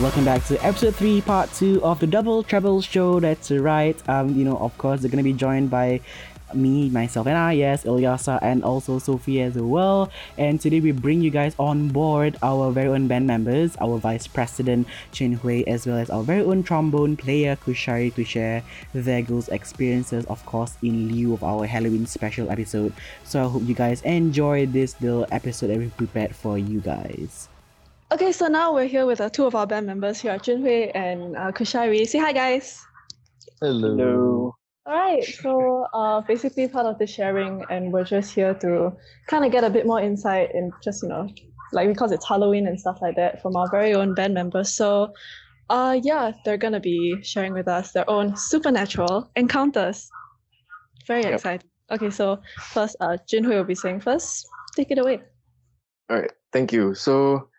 Welcome back to episode three, part two of the Double Treble Show. That's right. Um, you know, of course, they're gonna be joined by me, myself, and I, yes, Ilyasa, and also Sophie as well. And today we bring you guys on board our very own band members, our Vice President Jun Hui, as well as our very own trombone player Qushari to share their girls' experiences, of course, in lieu of our Halloween special episode. So I hope you guys enjoy this little episode that we prepared for you guys. Okay, so now we're here with uh, two of our band members here, are Jun Hui and uh, Qushari. Say hi, guys. Hello. All right, so uh, basically part of the sharing, and we're just here to kind of get a bit more insight in just, you know, like because it's Halloween and stuff like that from our very own band members. So, uh, yeah, they're gonna be sharing with us their own supernatural encounters. Very Yep. exciting. Okay, so first, uh, Jun Hui will be saying first. Take it away. All right. Thank you. So,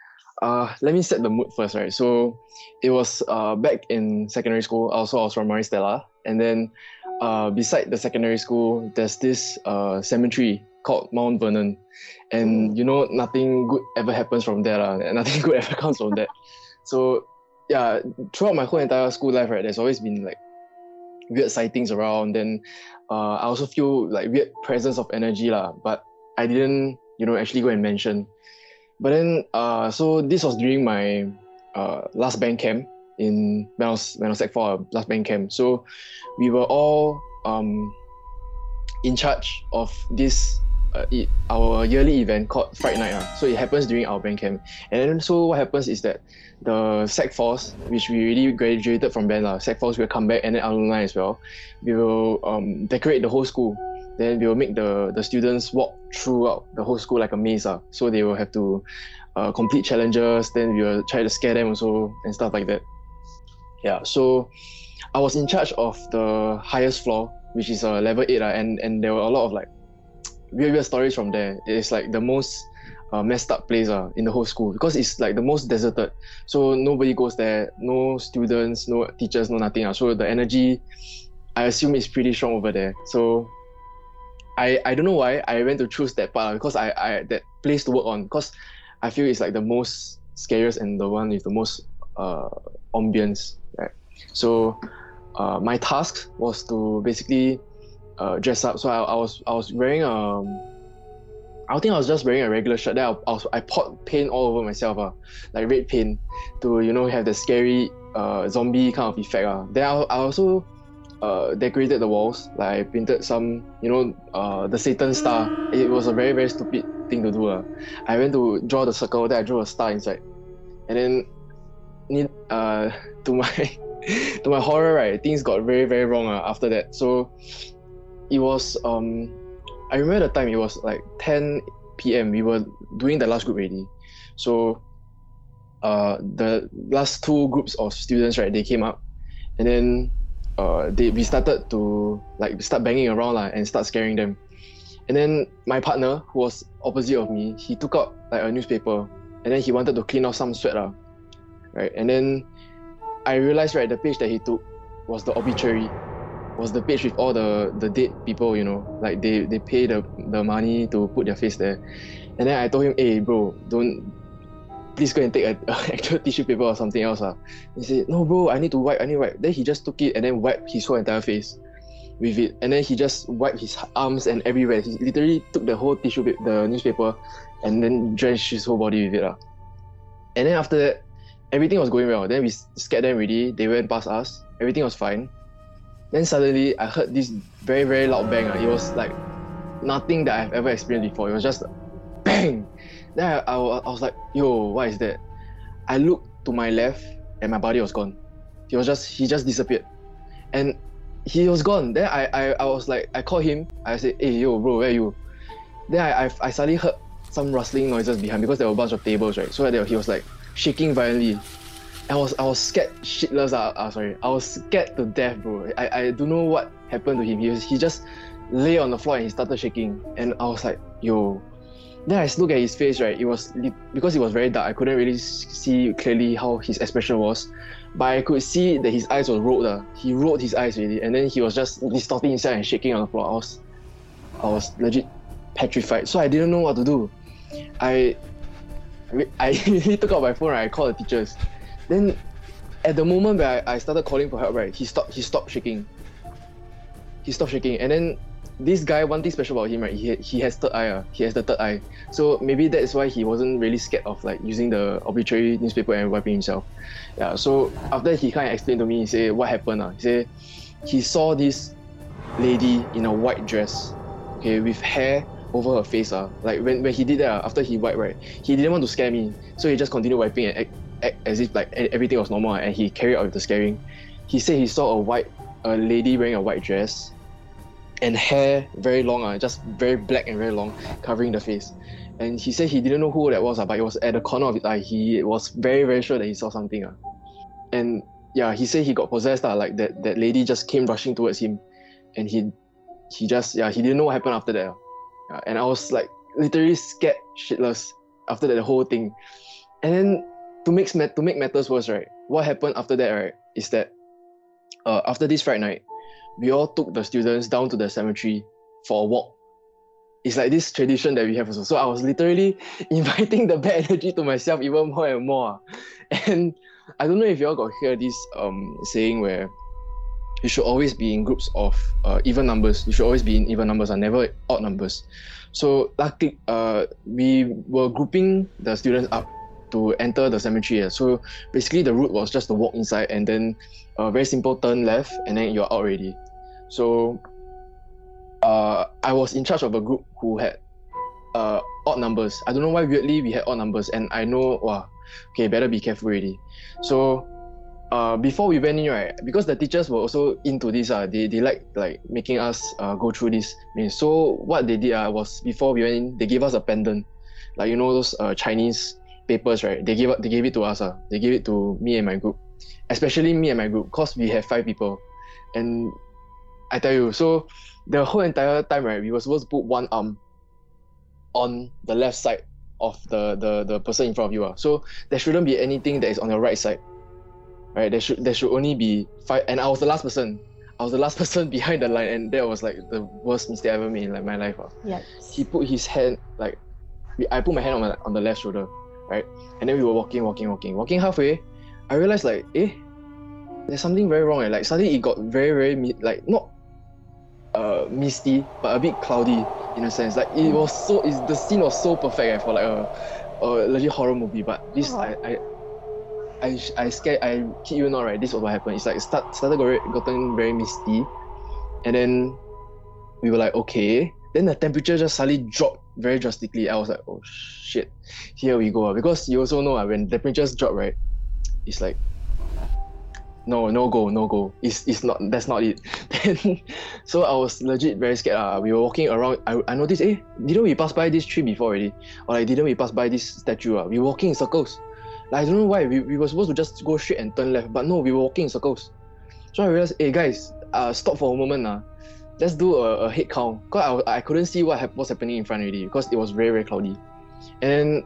uh, let me set the mood first, right? So, it was uh back in secondary school. Also, I was from Maris Stella. And then uh beside the secondary school, there's this uh cemetery called Mount Vernon, and you know nothing good ever happens from there, lah. and Nothing good ever comes from that. So, yeah, throughout my whole entire school life, right, there's always been like weird sightings around. Then, uh, I also feel like weird presence of energy, lah. But I didn't, you know, actually go and mention. But then, uh, so this was during my uh, last band camp in when I was when I was like for last band camp. So we were all um, in charge of this uh, it, our yearly event called Fright Night. ah. So it happens during our band camp. And then so what happens is that the Sec Force, which we already graduated from band, lah, Sec Force will come back and then alumni as well. We will um, decorate the whole school. Then we will make the, the students walk throughout the whole school like a maze. ah. So they will have to uh, complete challenges. Then we will try to scare them also and stuff like that. Yeah, so I was in charge of the highest floor, which is uh, level 8, uh, and, and there were a lot of like weird, weird stories from there. It's like the most uh, messed up place uh, in the whole school because it's like the most deserted. So nobody goes there, no students, no teachers, no nothing. Uh. So the energy, I assume, is pretty strong over there. So I, I don't know why I went to choose that part because I, I that place to work on because I feel it's like the most scariest and the one with the most uh, ambience. Right? So uh, my task was to basically uh, dress up. So I, I was I was wearing um I think I was just wearing a regular shirt. Then I, I was I poured paint all over myself, uh, like red paint, to you know have the scary uh zombie kind of effect. Uh. Then I, I also uh decorated the walls. Like I painted some you know uh the Satan star. It was a very very stupid thing to do. Uh. I went to draw the circle. Then I drew a star inside, and then need uh to my to my horror right things got very very wrong uh, after that. So it was um I remember the time it was like 10 p.m. We were doing the last group already. So uh the last two groups of students right they came up and then uh they we started to like start banging around lah and start scaring them. And then my partner who was opposite of me, he took out like a newspaper and then he wanted to clean off some sweat lah. Right? And then I realized right the page that he took was the obituary was the page with all the the dead people you know like they they pay the the money to put their face there and then i told him hey bro don't please go and take a, a actual tissue paper or something else uh. he said no bro i need to wipe i need to wipe then he just took it and then wiped his whole entire face with it and then he just wiped his arms and everywhere he literally took the whole tissue pa- the newspaper and then drenched his whole body with it uh. and then after that everything was going well then we scared them already they went past us everything was fine then suddenly I heard this very very loud bang. ah. It was like nothing that I've ever experienced before. It was just bang. Then I, I, I was like, yo, what is that? I looked to my left and my body was gone. He was just he just disappeared, and he was gone. Then I I, I was like I called him. I said, hey yo bro, where are you? Then I, I I suddenly heard some rustling noises behind because there were a bunch of tables right. So he was like shaking violently. I was I was scared shitless. Uh, uh, sorry, I was scared to death, bro. I, I don't know what happened to him. He was, he just lay on the floor and he started shaking, and I was like, yo. Then I look at his face, right? It was because it was very dark. I couldn't really see clearly how his expression was, but I could see that his eyes were rolled. Uh. He rolled his eyes really, and then he was just distorting himself and shaking on the floor. I was, I was legit petrified. So I didn't know what to do. I, I really took out my phone. Right? I called the teachers. Then at the moment where I, I started calling for help, right, he stopped he stopped shaking. He stopped shaking. And then this guy, one thing special about him, right, he, he has third eye. Uh, he has the third eye. So maybe that's why he wasn't really scared of like using the obituary newspaper and wiping himself. Yeah. So after he kind of explained to me, he said what happened. Uh, he said he saw this lady in a white dress, okay, with hair over her face. Uh. Like when, when he did that, uh, after he wiped, right, he didn't want to scare me. So he just continued wiping and act, act as if like everything was normal and he carried out with the scaring. He said he saw a white a lady wearing a white dress and hair very long, uh, just very black and very long, covering the face. And he said he didn't know who that was, uh, but it was at the corner of his eye. He was very, very sure that he saw something. Uh. And yeah, he said he got possessed, uh, like that, that lady just came rushing towards him. And he he just, yeah, he didn't know what happened after that. Uh. Yeah, and I was like literally scared shitless after that the whole thing. And then to make, to make matters worse, right, what happened after that, right, is that uh, after this Fright Night, we all took the students down to the cemetery for a walk. It's like this tradition that we have also. So I was literally inviting the bad energy to myself even more and more. And I don't know if you all got hear this um saying where you should always be in groups of uh, even numbers. You should always be in even numbers and never odd numbers. So luckily, uh, we were grouping the students up to enter the cemetery. So basically, the route was just to walk inside and then a very simple turn left, and then you're out already. So uh, I was in charge of a group who had uh, odd numbers. I don't know why weirdly we had odd numbers, and I know wow, okay, better be careful already. So uh, before we went in, right, because the teachers were also into this, uh, they, they like like making us uh, go through this. So what they did uh, was before we went in, they gave us a pendant, like you know those uh, Chinese papers, right? They gave they gave it to us. Uh. They gave it to me and my group, especially me and my group, cause we have five people, and I tell you, so the whole entire time, right, we were supposed to put one arm on the left side of the the, the person in front of you. Uh. So there shouldn't be anything that is on your right side. Right? There should there should only be five and I was the last person. I was the last person behind the line and that was like the worst mistake I ever made in like my life. Uh. Yes. He put his hand like I put my hand on my on the left shoulder, right? And then we were walking, walking, walking. Walking halfway, I realized like, eh, there's something very wrong. Eh? Like suddenly it got very, very like not uh, misty, but a bit cloudy in a sense. Like it was so, it's, the scene was so perfect eh, for like a, a legit horror movie. But this, I, I, I, I scared. I kid you not, right? This was what happened. It's like start started got, gotten very misty, and then we were like, okay. Then the temperature just suddenly dropped very drastically. I was like, oh shit, here we go. Because you also know uh, when temperatures drop, right? It's like no, no go, no go. It's, it's not, that's not it. Then, so I was legit very scared. Uh. We were walking around, I, I noticed, eh, didn't we pass by this tree before already? Or like, didn't we pass by this statue? Uh? We were walking in circles. Like, I don't know why, we, we were supposed to just go straight and turn left, but no, we were walking in circles. So I realized, hey guys, uh, stop for a moment. Uh. Let's do a, a head count. Because I, I couldn't see what hap- was happening in front already because it was very, very cloudy. And then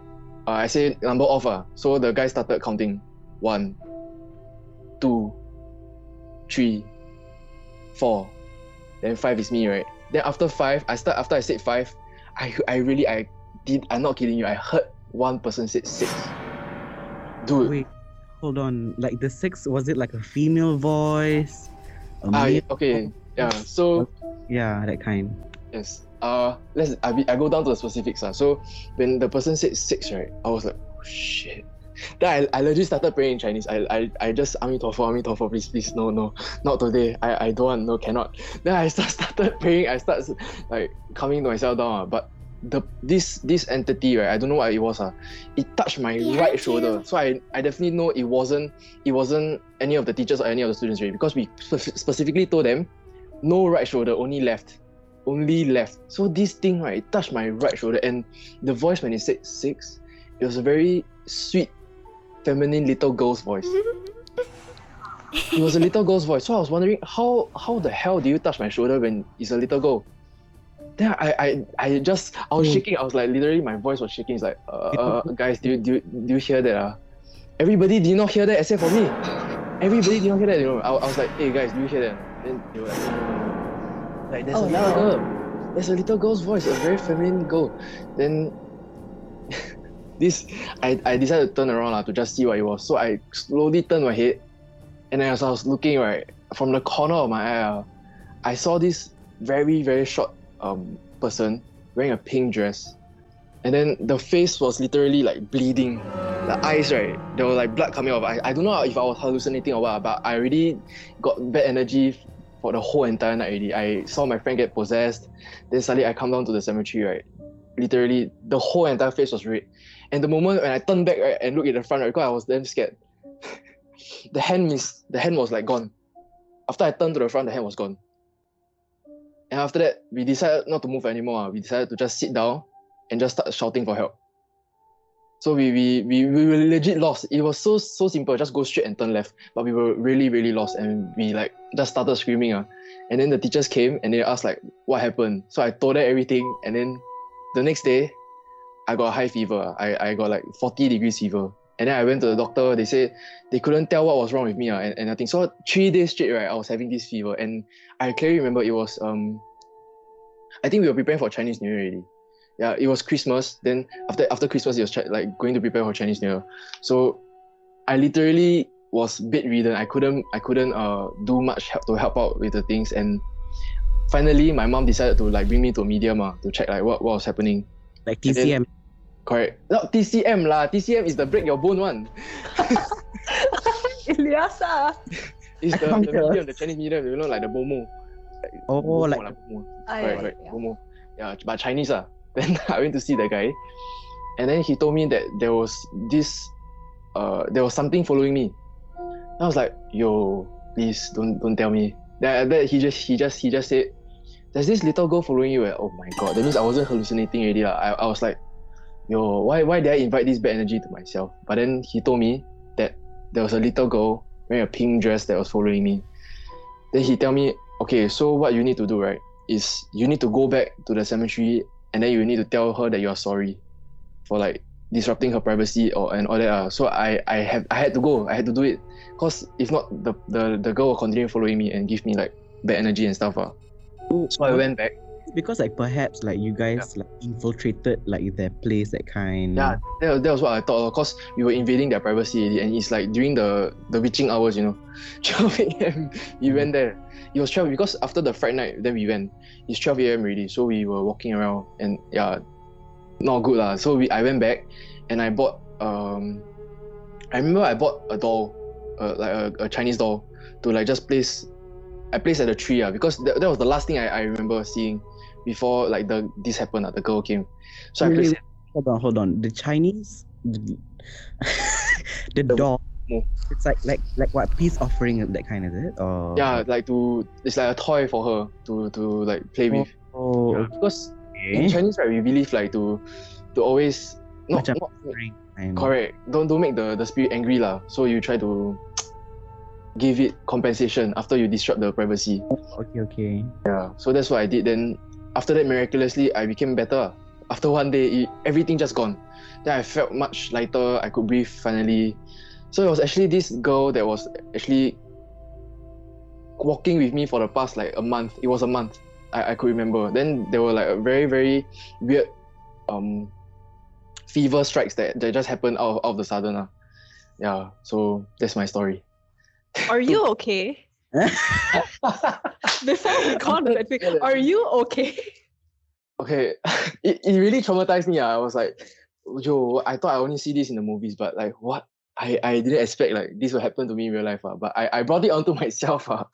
uh, I said number off. Uh. So the guy started counting. One, two, three, four, then five is me, right? Then after five, I start after I said five, I I really I did I'm not kidding you, I heard one person said six. Dude. Wait, hold on. Like the six, was it like a female voice? A Ah, male- okay. Yeah. So Yeah, that kind. yes. Uh let's I, be- I go down to the specifics. Uh. So when the person said six, right, I was like, oh shit. Then I, I legit started praying in Chinese. I I, I just Amituofo, Ami Tofu, please, please, no, no, not today. I, I don't want, no, cannot. Then I start, started praying. I start like coming to myself down. Uh, but the this this entity, right? I don't know what it was. Uh, it touched my Behind right shoulder. So I, I definitely know it wasn't it wasn't any of the teachers or any of the students, right? Because we spe- specifically told them, no right shoulder, only left. Only left. So this thing, right, it touched my right shoulder. And the voice when it said six, it was a very sweet, feminine little girl's voice. it was a little girl's voice. So I was wondering how how the hell do you touch my shoulder when it's a little girl? Then I I, I just I was Hmm. shaking. I was like literally my voice was shaking. It's like uh, uh guys, do you do you, do you hear that? Uh? Everybody did not hear that except for me. Everybody did not hear that. You know, I, I was like, hey guys, do you hear that? Then they were like. Like there's Oh, a little no. girl. There's a little girl's voice, a very feminine girl. Then this I, I decided to turn around lah to just see what it was. So I slowly turned my head And then as I was looking right from the corner of my eye, uh, I saw this very very short um person wearing a pink dress, and then the face was literally like bleeding. The eyes right, there was like blood coming out. I, I don't know if I was hallucinating or what, but I already got bad energy for the whole entire night already. I saw my friend get possessed. Then suddenly I come down to the cemetery right. Literally the whole entire face was red. And the moment when I turned back right, and looked at the front right, because I was damn scared. the hand miss the hand was like gone. After I turned to the front, the hand was gone. And after that, we decided not to move anymore. ah. We decided to just sit down and just start shouting for help. So we, we, we, we were legit lost. It was so so simple, just go straight and turn left. But we were really, really lost and we like just started screaming. Uh. And then the teachers came and they asked like what happened. So I told them everything and then the next day I got high fever. I, I got like 40 degrees fever. And then I went to the doctor, they said they couldn't tell what was wrong with me uh, and, and I think So three days straight, right, I was having this fever. And I clearly remember it was um I think we were preparing for Chinese New Year already. Yeah, it was Christmas. Then after after Christmas, it was chi- like going to prepare for Chinese New Year. So I literally was bedridden. I couldn't I couldn't uh do much help to help out with the things. And finally, my mom decided to like bring me to a medium uh, to check like what, what was happening. Like And then- TCM. Correct. Not TCM lah. TCM is the break your bone one. Ilyasa. It's the, the medium, the Chinese medium, you know, like the bomoh. Like, Oh, bomoh like- lah, bomoh. Ah, Correct, yeah, correct. yeah. Bomoh. Yeah, but Chinese ah. Then I went to see the guy, and then he told me that there was this, uh, there was something following me. I was like, yo, please don't don't tell me. That, that he just he just he just said, there's this little girl following you. eh." Oh my god, that means I wasn't hallucinating already. I, I was like, yo, why why did I invite this bad energy to myself? But then he told me that there was a little girl wearing a pink dress that was following me. Then he tell me, okay, so what you need to do, right, is you need to go back to the cemetery and then you need to tell her that you are sorry for like disrupting her privacy or and all that. Uh. So I I have I had to go. I had to do it. Cause if not the the, the girl will continue following me and give me like bad energy and stuff. Uh. So I went back. Because like perhaps like you guys like infiltrated like their place that kind. Yeah, that, that was what I thought. of course we were invading their privacy and it's like during the the witching hours, you know, 12 a.m. we went there. It was 12 because after the Fright Night, then we went. It's 12 a.m. already, so we were walking around, and yeah, not good lah. So we I went back, and I bought um, I remember I bought a doll, uh, like a, a Chinese doll, to like just place. I placed at the tree, uh, because that, that was the last thing I, I remember seeing before like the this happened. Uh, the girl came, so I Wait, placed wait, Hold on, hold on. The Chinese, the, the The- doll. Mo. It's like like like what peace offering that kind is it or yeah like to it's like a toy for her to to like play with Oh, Yeah, because in chinese right we believe like to to always not, Macam not correct don't don't make the the spirit angry lah so you try to give it compensation after you disrupt the privacy Okay, okay. yeah so that's what i did then after that miraculously i became better. After one day it, everything just gone. Then i felt much lighter. I could breathe finally. So it was actually this girl that was actually walking with me for the past like a month. It was a month. I, I could remember. Then there were like a very very weird um fever strikes that, that just happened out of, out of the sudden uh. yeah. So that's my story. Are you okay? Before we go on to that thing, are you okay? okay it, it really traumatized me ah. i was like yo i thought i only see this in the movies but like what i i didn't expect like this will happen to me in real life ah. but i i brought it onto myself ah.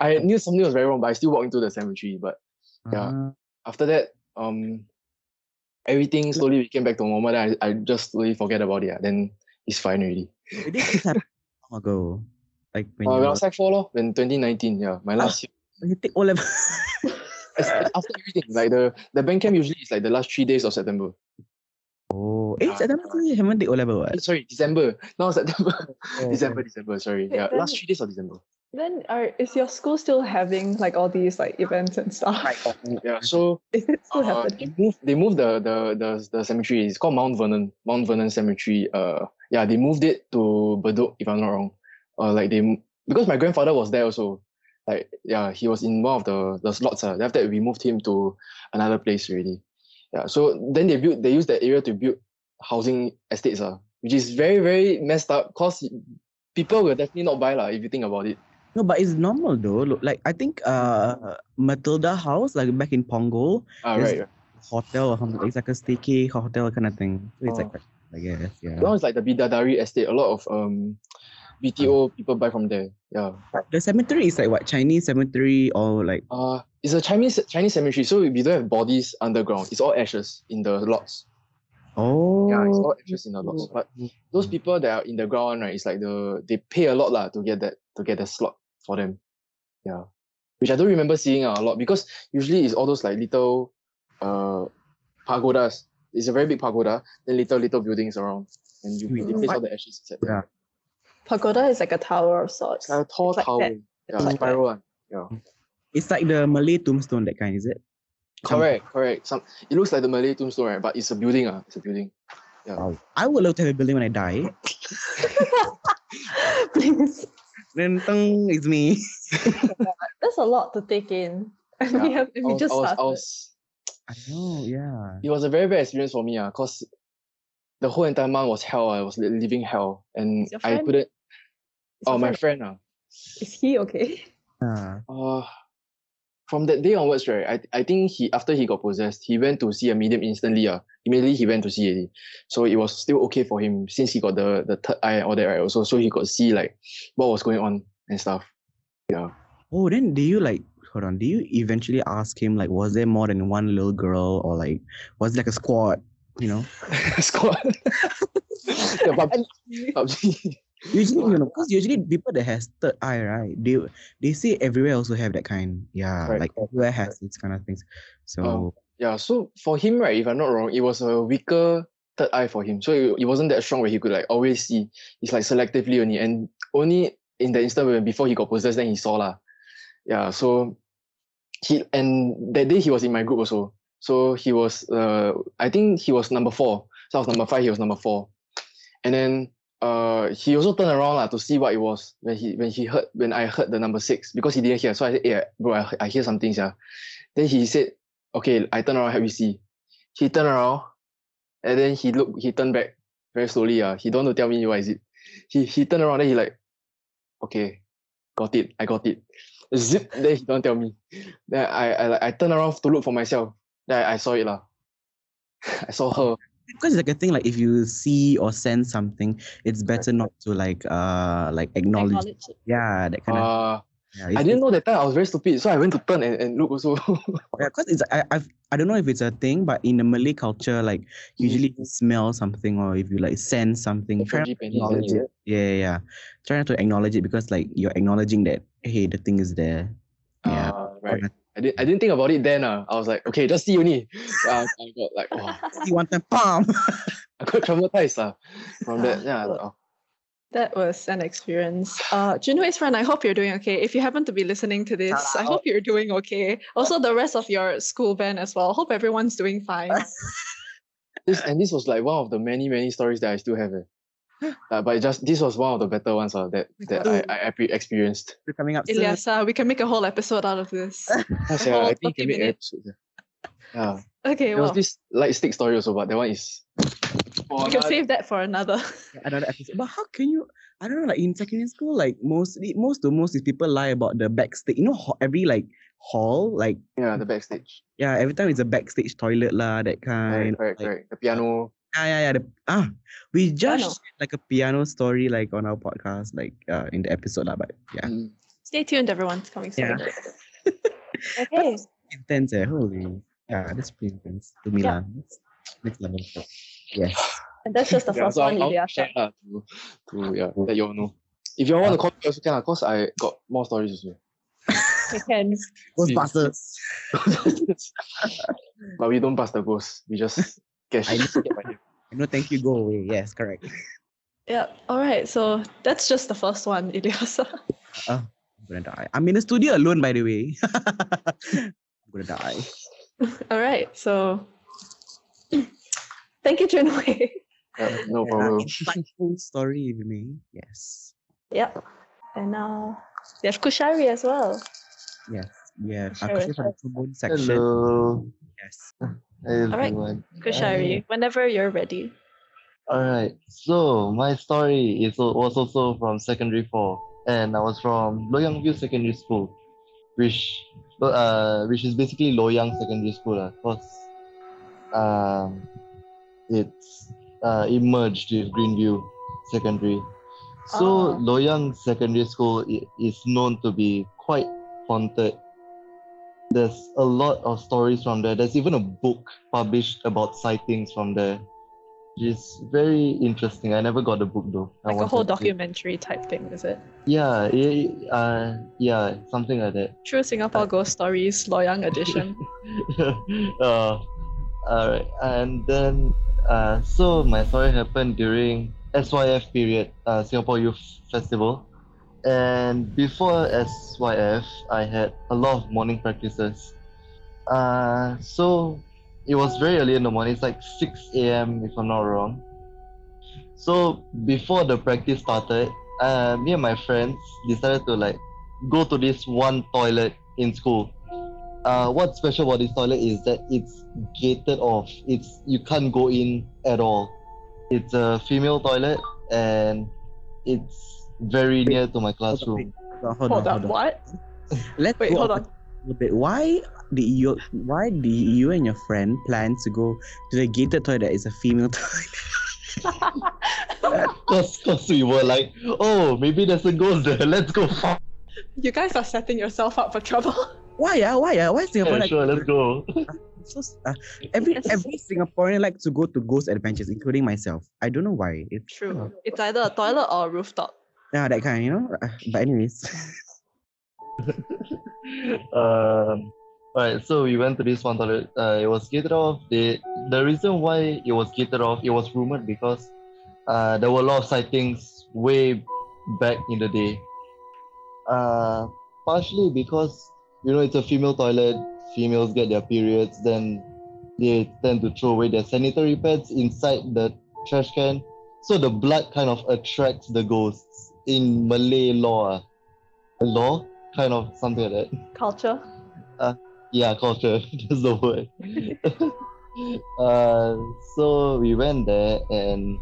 i knew something was very wrong but i still walked into the cemetery but Yeah. Ah, after that um everything slowly became back to normal then i, I just slowly forget about it ah. then it's fine already wait, this is happened long ago. Like when uh, when I was like 4 lor, when 2019 yeah my last year when you take O level. It's- it's after everything like the the bank camp usually is like the last three days of september oh, eh, Yeah. September you haven't take O level what? Eh, sorry december now september Oh, December, December, sorry. Wait, yeah, then- last three days of December. Then are is your school still having like all these like events and stuff? Yeah, so Is it still uh, they happening? moved they moved the, the the the cemetery. It's called Mount Vernon, Mount Vernon Cemetery. Uh yeah, they moved it to Bedok, if I'm not wrong. Uh like they because my grandfather was there also. Like yeah, he was in one of the, the slots. Uh. After that we moved him to another place really. Yeah. So then they built they used that area to build housing estates, uh, which is very, very messed up because people will definitely not buy lah if you think about it. No, but it's normal though. Look, like I think uh Matilda House, like back in Punggol, Ah, right. right. hotel or something. It's like a staycay hotel kind of thing. So it's Oh. like I guess, yeah. That one's like the Bidadari estate. A lot of um BTO people buy from there. Yeah. The cemetery is like what Chinese cemetery or like Uh it's a Chinese Chinese cemetery, so we don't have bodies underground. It's all ashes in the lots. oh Yeah, it's all ashes in the lots. But those people that are in the ground, right, it's like the they pay a lot lah to get that to get the slot for them. Yeah. Which I don't remember seeing ah, a lot because usually it's all those like little uh pagodas. It's a very big pagoda, then little little buildings around. And you Wait, place all the ashes. Yeah. Pagoda is like a tower of sorts. It's like a tall It's like tower. that. Yeah, It's like spiral one. Yeah. it's like the Malay tombstone that kind, is it? Some- Correct, correct. Some it looks like the Malay tombstone, right? But it's a building, ah. It's a building. Wow. I would love to have a building when I die. Please. Then tung, it's me. That's a lot to take in. And we have and I we was, just I was, started. I was I know, yeah. it was a very bad experience for me, ah, cause the whole entire month was hell. I was living hell, and I couldn't. Is Oh, my friend- friend, ah. Is he okay? Yeah. Uh, from that day onwards, right? I I think he after he got possessed, he went to see a medium instantly. Ah, immediately he went to see it. So it was still okay for him since he got the the third eye and all that, right? Also, so he could see like what was going on and stuff. Yeah. Oh, then do you like hold on? Do you eventually ask him like was there more than one little girl or like was it like a squad? You know? Squad. yeah, PUBG. PUBG. Usually, you know, because usually people that has third eye, right? They they say everywhere also have that kind. Yeah, Right. like everywhere has these kind of things. So Yeah, so for him, right, if I'm not wrong, it was a weaker third eye for him. So it, it wasn't that strong where he could like always see. It's like selectively only. And only in the instant when before he got possessed, then he saw lah. Yeah, so he and that day he was in my group also. So he was uh I think he was number four. So I was number five, he was number four. And then uh he also turned around lah to see what it was when he when he heard when I heard the number six because he didn't hear. So I said, Yeah, bro, I, I hear something, yeah. Then he said, okay, I turn around, help you see. He turned around, and then he looked, he turned back very slowly. Uh, he don't want to tell me what is it. He he turned around, then he like, okay, got it, I got it. Zip, then he don't tell me. Then I I I turn around to look for myself. Then I, I saw it lah. I saw her. Because it's like a thing like if you see or sense something, it's better not to like uh like acknowledge. Acknowledge it. Yeah, that kind of. Uh, Yeah, I didn't know that time. I was very stupid, so I went to turn and, and look also. Yeah, because it's I I've, I don't know if it's a thing, but in the Malay culture, like usually if you smell something or if you like sense something, try not to acknowledge isn't it. Yeah, yeah, yeah. Try not to acknowledge it because like you're acknowledging that hey, the thing is there. Yeah. Ah, right. I didn't I didn't think about it then. Uh. I was like, okay, just see only. Uh, I got like, wow. See one time, palm. I got traumatized uh, from that. Yeah. I like, oh. That was an experience. Uh, Jun Hui's friend, I hope you're doing okay. If you happen to be listening to this, I hope you're doing okay. Also, the rest of your school band as well. Hope everyone's doing fine. This and this was like one of the many many stories that I still have. Eh. Uh, but it just this was one of the better ones uh, that that I I, I experienced. You're coming up soon. Ilyasa, we can make a whole episode out of this. Yes, yeah, whole I think 30 can make minutes. episodes, yeah. Yeah. Okay, There was this light stick story also, but that one is. for we can another- save that for another. another episode. But how can you? I don't know. Like in secondary school, like mostly most to most is people lie about the backstage. You know, every like hall, like Yeah, the backstage. yeah, every time it's a backstage toilet lah, that kind. Correct, correct, like, correct. The piano. Yeah, yeah, yeah. The, ah, we just like a piano story like on our podcast, like uh, in the episode lah. But yeah, Mm. Stay tuned, everyone. It's coming soon. Yeah. okay. intense eh. Holy, yeah, that's pretty intense to me Yeah. lah. That's Next level. Yes. And that's just the Yeah, first so one, I'll, I'll share lah to, to yeah, let you all know. If you all want to call me also can, lah, cause I got more stories also. We can. Ghostbusters. but we don't bust the ghost. We just get I shit. Get by them. No, thank you. Go away. Yes, correct. Yeah. All right. So that's just the first one, Ilyasa. I'm gonna die. I'm in the studio alone, by the way. I'm gonna die. All right. So thank you, Jun Hui. Yeah, no problem. Insightful story, if you. Yes. Yep. And uh, we have Qushari as well. Yes. Yeah. Sure, Qushari from trombone section. Hello. Yes. Hi right. Qushari, whenever you're ready. All right. So my story is was also from secondary four, and I was from Loyang View Secondary School, which uh which is basically Loyang Secondary School, of course. Um, it's uh it merged with Greenview Secondary. So Oh. Loyang Secondary School is known to be quite haunted. There's a lot of stories from there. There's even a book published about sightings from there. It's very interesting. I never got the book though. Like a whole documentary type thing, is it? Yeah, yeah, uh, yeah, something like that. True Singapore Ghost Stories, Loyang edition. uh, alright, and then uh, so my story happened during SYF period, uh, Singapore Youth Festival, and before SYF, I had a lot of morning practices. Uh, so it was very early in the morning. It's like 6 a.m. if I'm not wrong. So before the practice started, uh, me and my friends decided to like go to this one toilet in school. Uh, what's special about this toilet is that it's gated off. It's you can't go in at all. It's a female toilet and it's very near to my classroom. Hold on, Hold, hold on, up, hold on. what? Let's Wait, hold on. a bit. Why did you why did you and your friend plan to go to the gated toilet that is a female toilet? Cause, cause we were like, oh, maybe there's a ghost there. Let's go. you guys are setting yourself up for trouble. Why yeah? Why yeah? Why Singapore Yeah, like sure, let's go. so uh, every every Singaporean like to go to ghost adventures, including myself. I don't know why. It's True. It's either a toilet or a rooftop. That kind, you know. Uh, But anyways, um, so we went to this one toilet. Uh, it was gated off. The the reason why it was gated off, it was rumored because uh, there were a lot of sightings way back in the day. Uh, partially because you know it's a female toilet. Females get their periods, then they tend to throw away their sanitary pads inside the trash can. So the blood kind of attracts the ghosts in Malay law. ah. Law, kind of something like that. Culture. Yeah, culture. That's the word. uh, so we went there and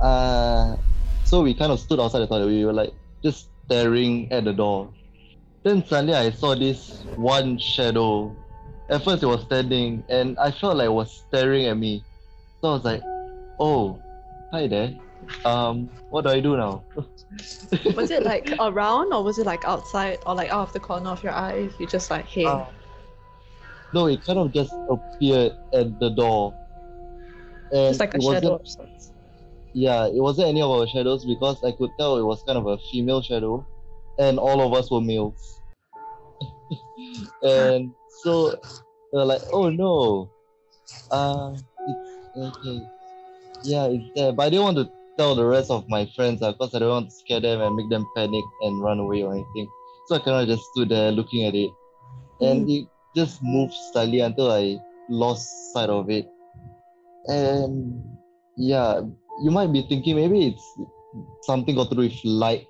uh, so we kind of stood outside the toilet. We were like just staring at the door. Then suddenly I saw this one shadow. At first it was standing and I felt like it was staring at me. So I was like, oh, hi there. Um, what do I do now? Was it like around or was it like outside or like out of the corner of your eye? You just like, hey. Uh, no, it kind of just appeared at the door. And just like a it wasn't- shadow of sorts. Yeah, it wasn't any of our shadows because I could tell it was kind of a female shadow, and all of us were males. and so they're like, "Oh no, uh, it's okay, yeah, it's there." But I didn't want to tell the rest of my friends because I don't want to scare them and make them panic and run away or anything. So I kind of just stood there looking at it, and it just moved slightly until I lost sight of it. And yeah, you might be thinking maybe it's something got to do with light,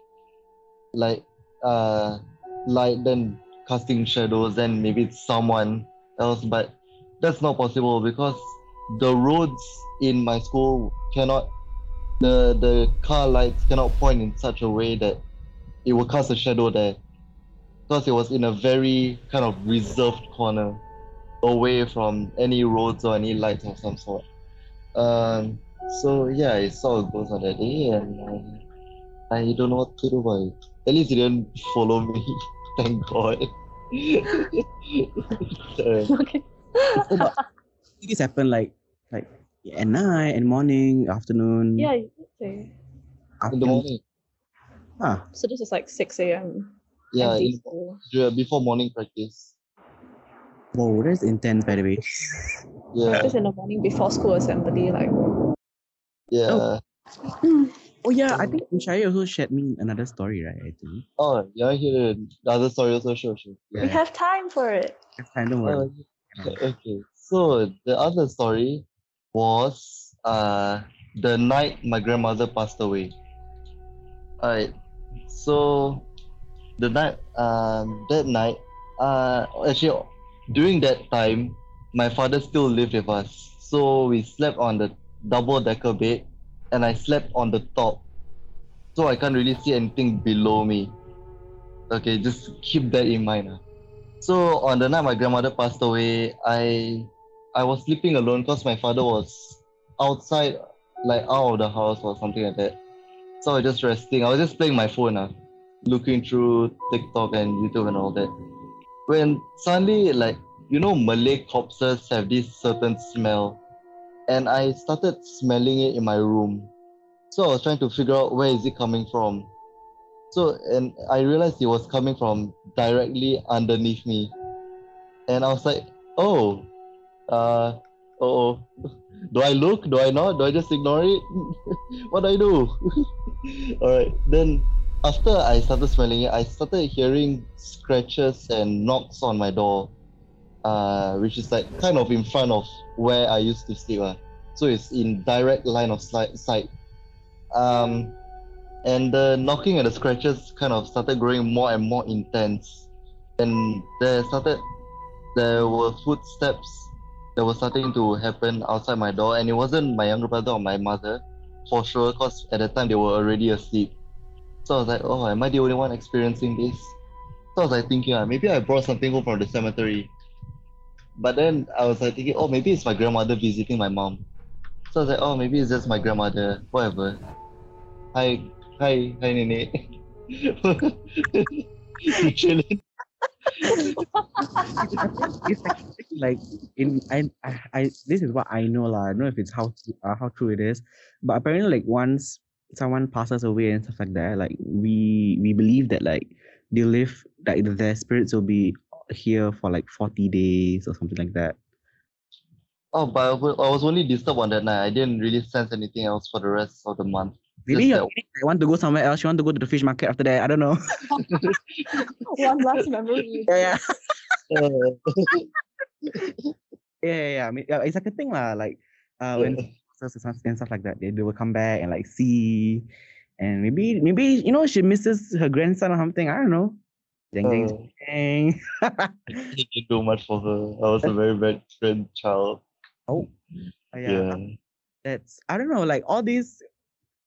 like uh, light then casting shadows, then maybe it's someone else, but that's not possible because the roads in my school cannot, the the car lights cannot point in such a way that it will cast a shadow there, because it was in a very kind of reserved corner, away from any roads or any lights of some sort. Um, so yeah, I saw a ghost on that day, and um, I don't know what to do about it. At least it didn't follow me. Thank God. Sorry. Okay. did this happen like like at night, and morning, afternoon? Yeah, you did say. In the afternoon? morning. Ah, So this is like 6 a.m. Yeah, in, yeah, before morning practice. whoa, that's intense, by the way. Yeah, Just in the morning before school assembly, like yeah. Oh yeah, I think Shai also shared me another story, right? I think. Oh, yeah, I hear the the other story also. Sure, sure. Yeah, we have time for it. it's kind of worry. Uh, okay, so the other story was uh the night my grandmother passed away. Alright, so the night um that night uh actually during that time my father still lived with us, so we slept on the double decker bed and I slept on the top, so I can't really see anything below me. Okay, just keep that in mind. ah. So on the night my grandmother passed away, I I was sleeping alone because my father was outside, like out of the house or something like that. So I was just resting. I was just playing my phone, uh, looking through TikTok and YouTube and all that. When suddenly, like you know, Malay corpses have this certain smell, and I started smelling it in my room. So I was trying to figure out where is it coming from. So and I realized it was coming from directly underneath me, and I was like, oh, uh, oh, do I look? Do I not? Do I just ignore it? what do I do? All right. Then after I started smelling it, I started hearing scratches and knocks on my door, uh, which is like kind of in front of where I used to sleep. Uh. So it's in direct line of sight. Um, and the knocking and the scratches kind of started growing more and more intense. And there started, there were footsteps that were starting to happen outside my door, and it wasn't my younger brother or my mother, for sure, because at the time they were already asleep. So I was like, oh, am I the only one experiencing this? So I was like thinking, ah, maybe I brought something home from the cemetery. But then I was like thinking, oh, maybe it's my grandmother visiting my mom. So I was like, oh, maybe it's just my grandmother, whatever. Hi, hi, hi, Nene. you chilling? It's actually like in I, I I this is what I know lah. I don't know if it's how uh, how true it is, but apparently like once someone passes away and stuff like that, like we we believe that like they live like their spirits will be here for like forty days or something like that. Oh, but I was only disturbed on that night. I didn't really sense anything else for the rest of the month. Maybe you're that- feeling want to go somewhere else. You want to go to the fish market after that. I don't know. One last memory. yeah, yeah, yeah, yeah. yeah. I mean, it's like a thing lah. Like uh, when sisters and stuff- like that, they, they will come back and like see, and maybe maybe you know she misses her grandson or something. I don't know. Ding, ding, uh, ding. he didn't do much for her. I was a very bad friend child. oh, yeah. Yeah. That's I don't know. Like all these.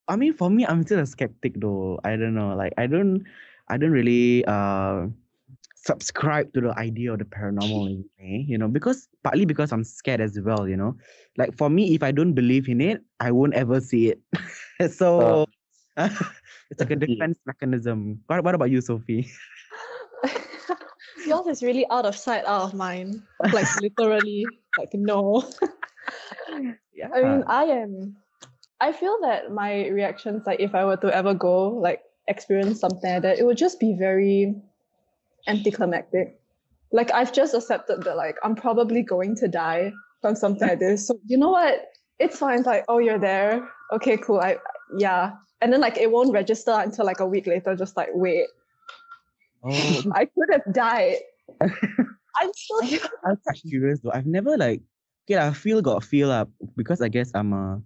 I mean, for me, I'm still a skeptic though. I don't know. Like I don't, I don't really uh subscribe to the idea of the paranormal in me. You know, because partly because I'm scared as well. You know, like for me, if I don't believe in it, I won't ever see it. so. it's like a defense mechanism. What, what about you, Sophie? Yours is really out of sight, out of mind. Like literally, like no. Yeah. I mean, I am. I feel that my reactions, like if I were to ever go, like experience something like that, it would just be very anticlimactic. Like I've just accepted that, like I'm probably going to die from something like this. So you know what? It's fine. It's like, oh, you're there. Okay, cool. I yeah. And then like it won't register until like a week later. Just like wait, oh, I could have died. I'm still here. I'm quite curious though. I've never like okay, I feel got feel up because I guess I'm a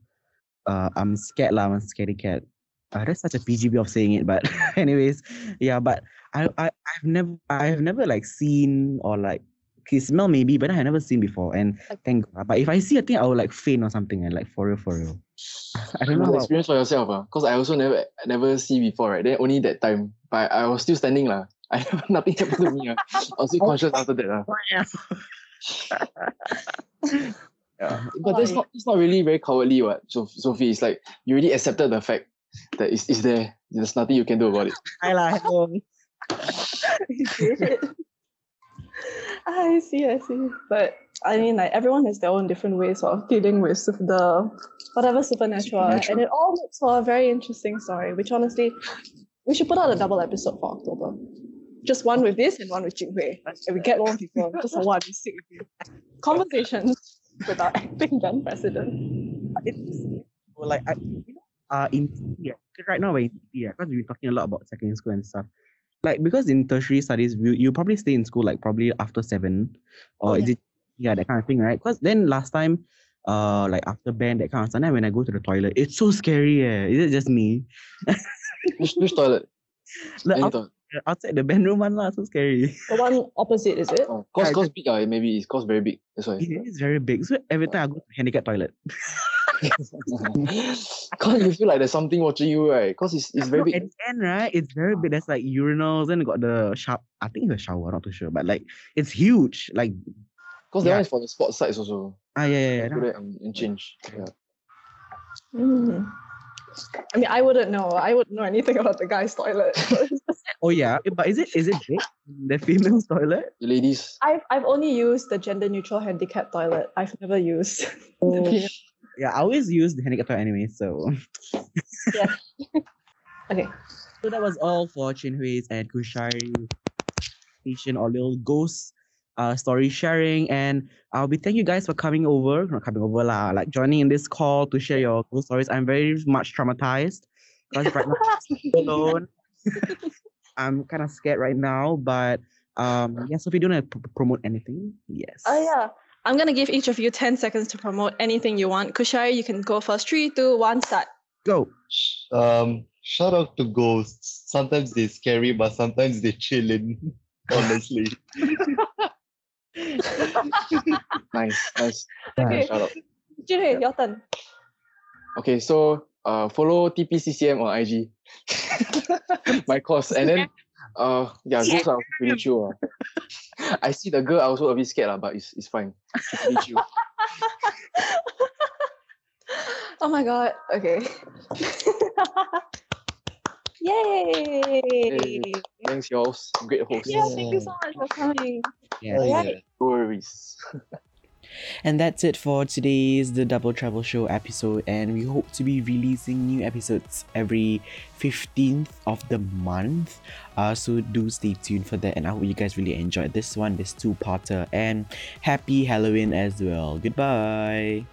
uh I'm scared lah. I'm a scaredy cat. Uh, that's such a PG way of saying it, but anyways, yeah. But I I I've never I've never like seen or like okay smell maybe, but I have never seen before. And thank God. But if I see a thing, I will like faint or something. And like for real, for real. I don't You know. experience for yourself, ah. Cause I also never never see before, right? Then only that time, but I was still standing lah. I nothing happened to me. ah. I was still conscious after that. ah. Yeah. Uh-huh. But that's not it's not really very cowardly, what, Sof- Sophie. It's like you already accepted the fact that it's, it's there. There's nothing you can do about it. Hi lah, hello. I see, I see. But I mean, like everyone has their own different ways of dealing with the whatever supernatural, Supernatural. and it all makes for a very interesting story. Which honestly, we should put out a double episode for October. Just one with this and one with Jinghui. And we get more people. Just a one, we stick with you. Conversations with our acting then president. it's well, like I, you know, uh in yeah, right now we're in yeah, because we're talking a lot about secondary school and stuff. Like because in tertiary studies, you, you probably stay in school like probably after seven, or Oh, is it yeah that kind of thing, right? Because then last time, uh, like after band that kind of stuff, then when I go to the toilet, it's so scary. Eh. Is it just me? Which, which toilet? The toilet? Outside the band room one lah, so scary. The one opposite, is it? Oh, cause, cause big, ah, maybe it's cause very big. That's why. It is very big. So every time I go to handicap toilet. Can't you feel like there's something watching you, right? Because it's, it's very No, big. At the end, right? It's very big. There's like urinals, then got the shower. I think it's a shower, not too sure, but like it's huge. Like Because that Yeah. one is for the sports sites also. ah yeah yeah. You yeah. put it and, and change. Yeah. Mm. I mean, I wouldn't know. I wouldn't know anything about the guy's toilet. Oh yeah, eh, but is it is it big? The female toilet? The ladies. I've I've only used the gender neutral handicap toilet. I've never used. the female. Yeah, I always use the handicap toilet anyway. So yeah. Okay. so that was all for Jun Hui's and Qushari station or little ghost uh story sharing and uh, we thank you guys for coming over not coming over lah like joining in this call to share your ghost stories i'm very much traumatized because right now I'm alone i'm kind of scared right now but um yeah so if you don't want to promote anything yes Oh yeah. I'm gonna give each of you 10 seconds to promote anything you want. Qushari, you can go first. Three, two, one, start. go Um, shout out to ghosts. Sometimes they're scary, but sometimes they're chilling, Honestly. Nice, nice. Okay. Shout out. Jun Hui, your turn. Okay, so uh, follow TPCCM on IG. My course. And then, uh, yeah, those are pretty chill. ah. I see the girl, I also a bit scared, lah, but it's, it's fine. It's pretty chill. Oh my god. Okay. Yay! Thanks, y'all. Great host. Yeah, thank you so much for coming. yeah Yeah. yeah. No worries. And that's it for today's The Double Travel Show episode. And we hope to be releasing new episodes every 15th of the month. Uh, so do stay tuned for that. And I hope you guys really enjoyed this one, this two parter. And happy Halloween as well. Goodbye.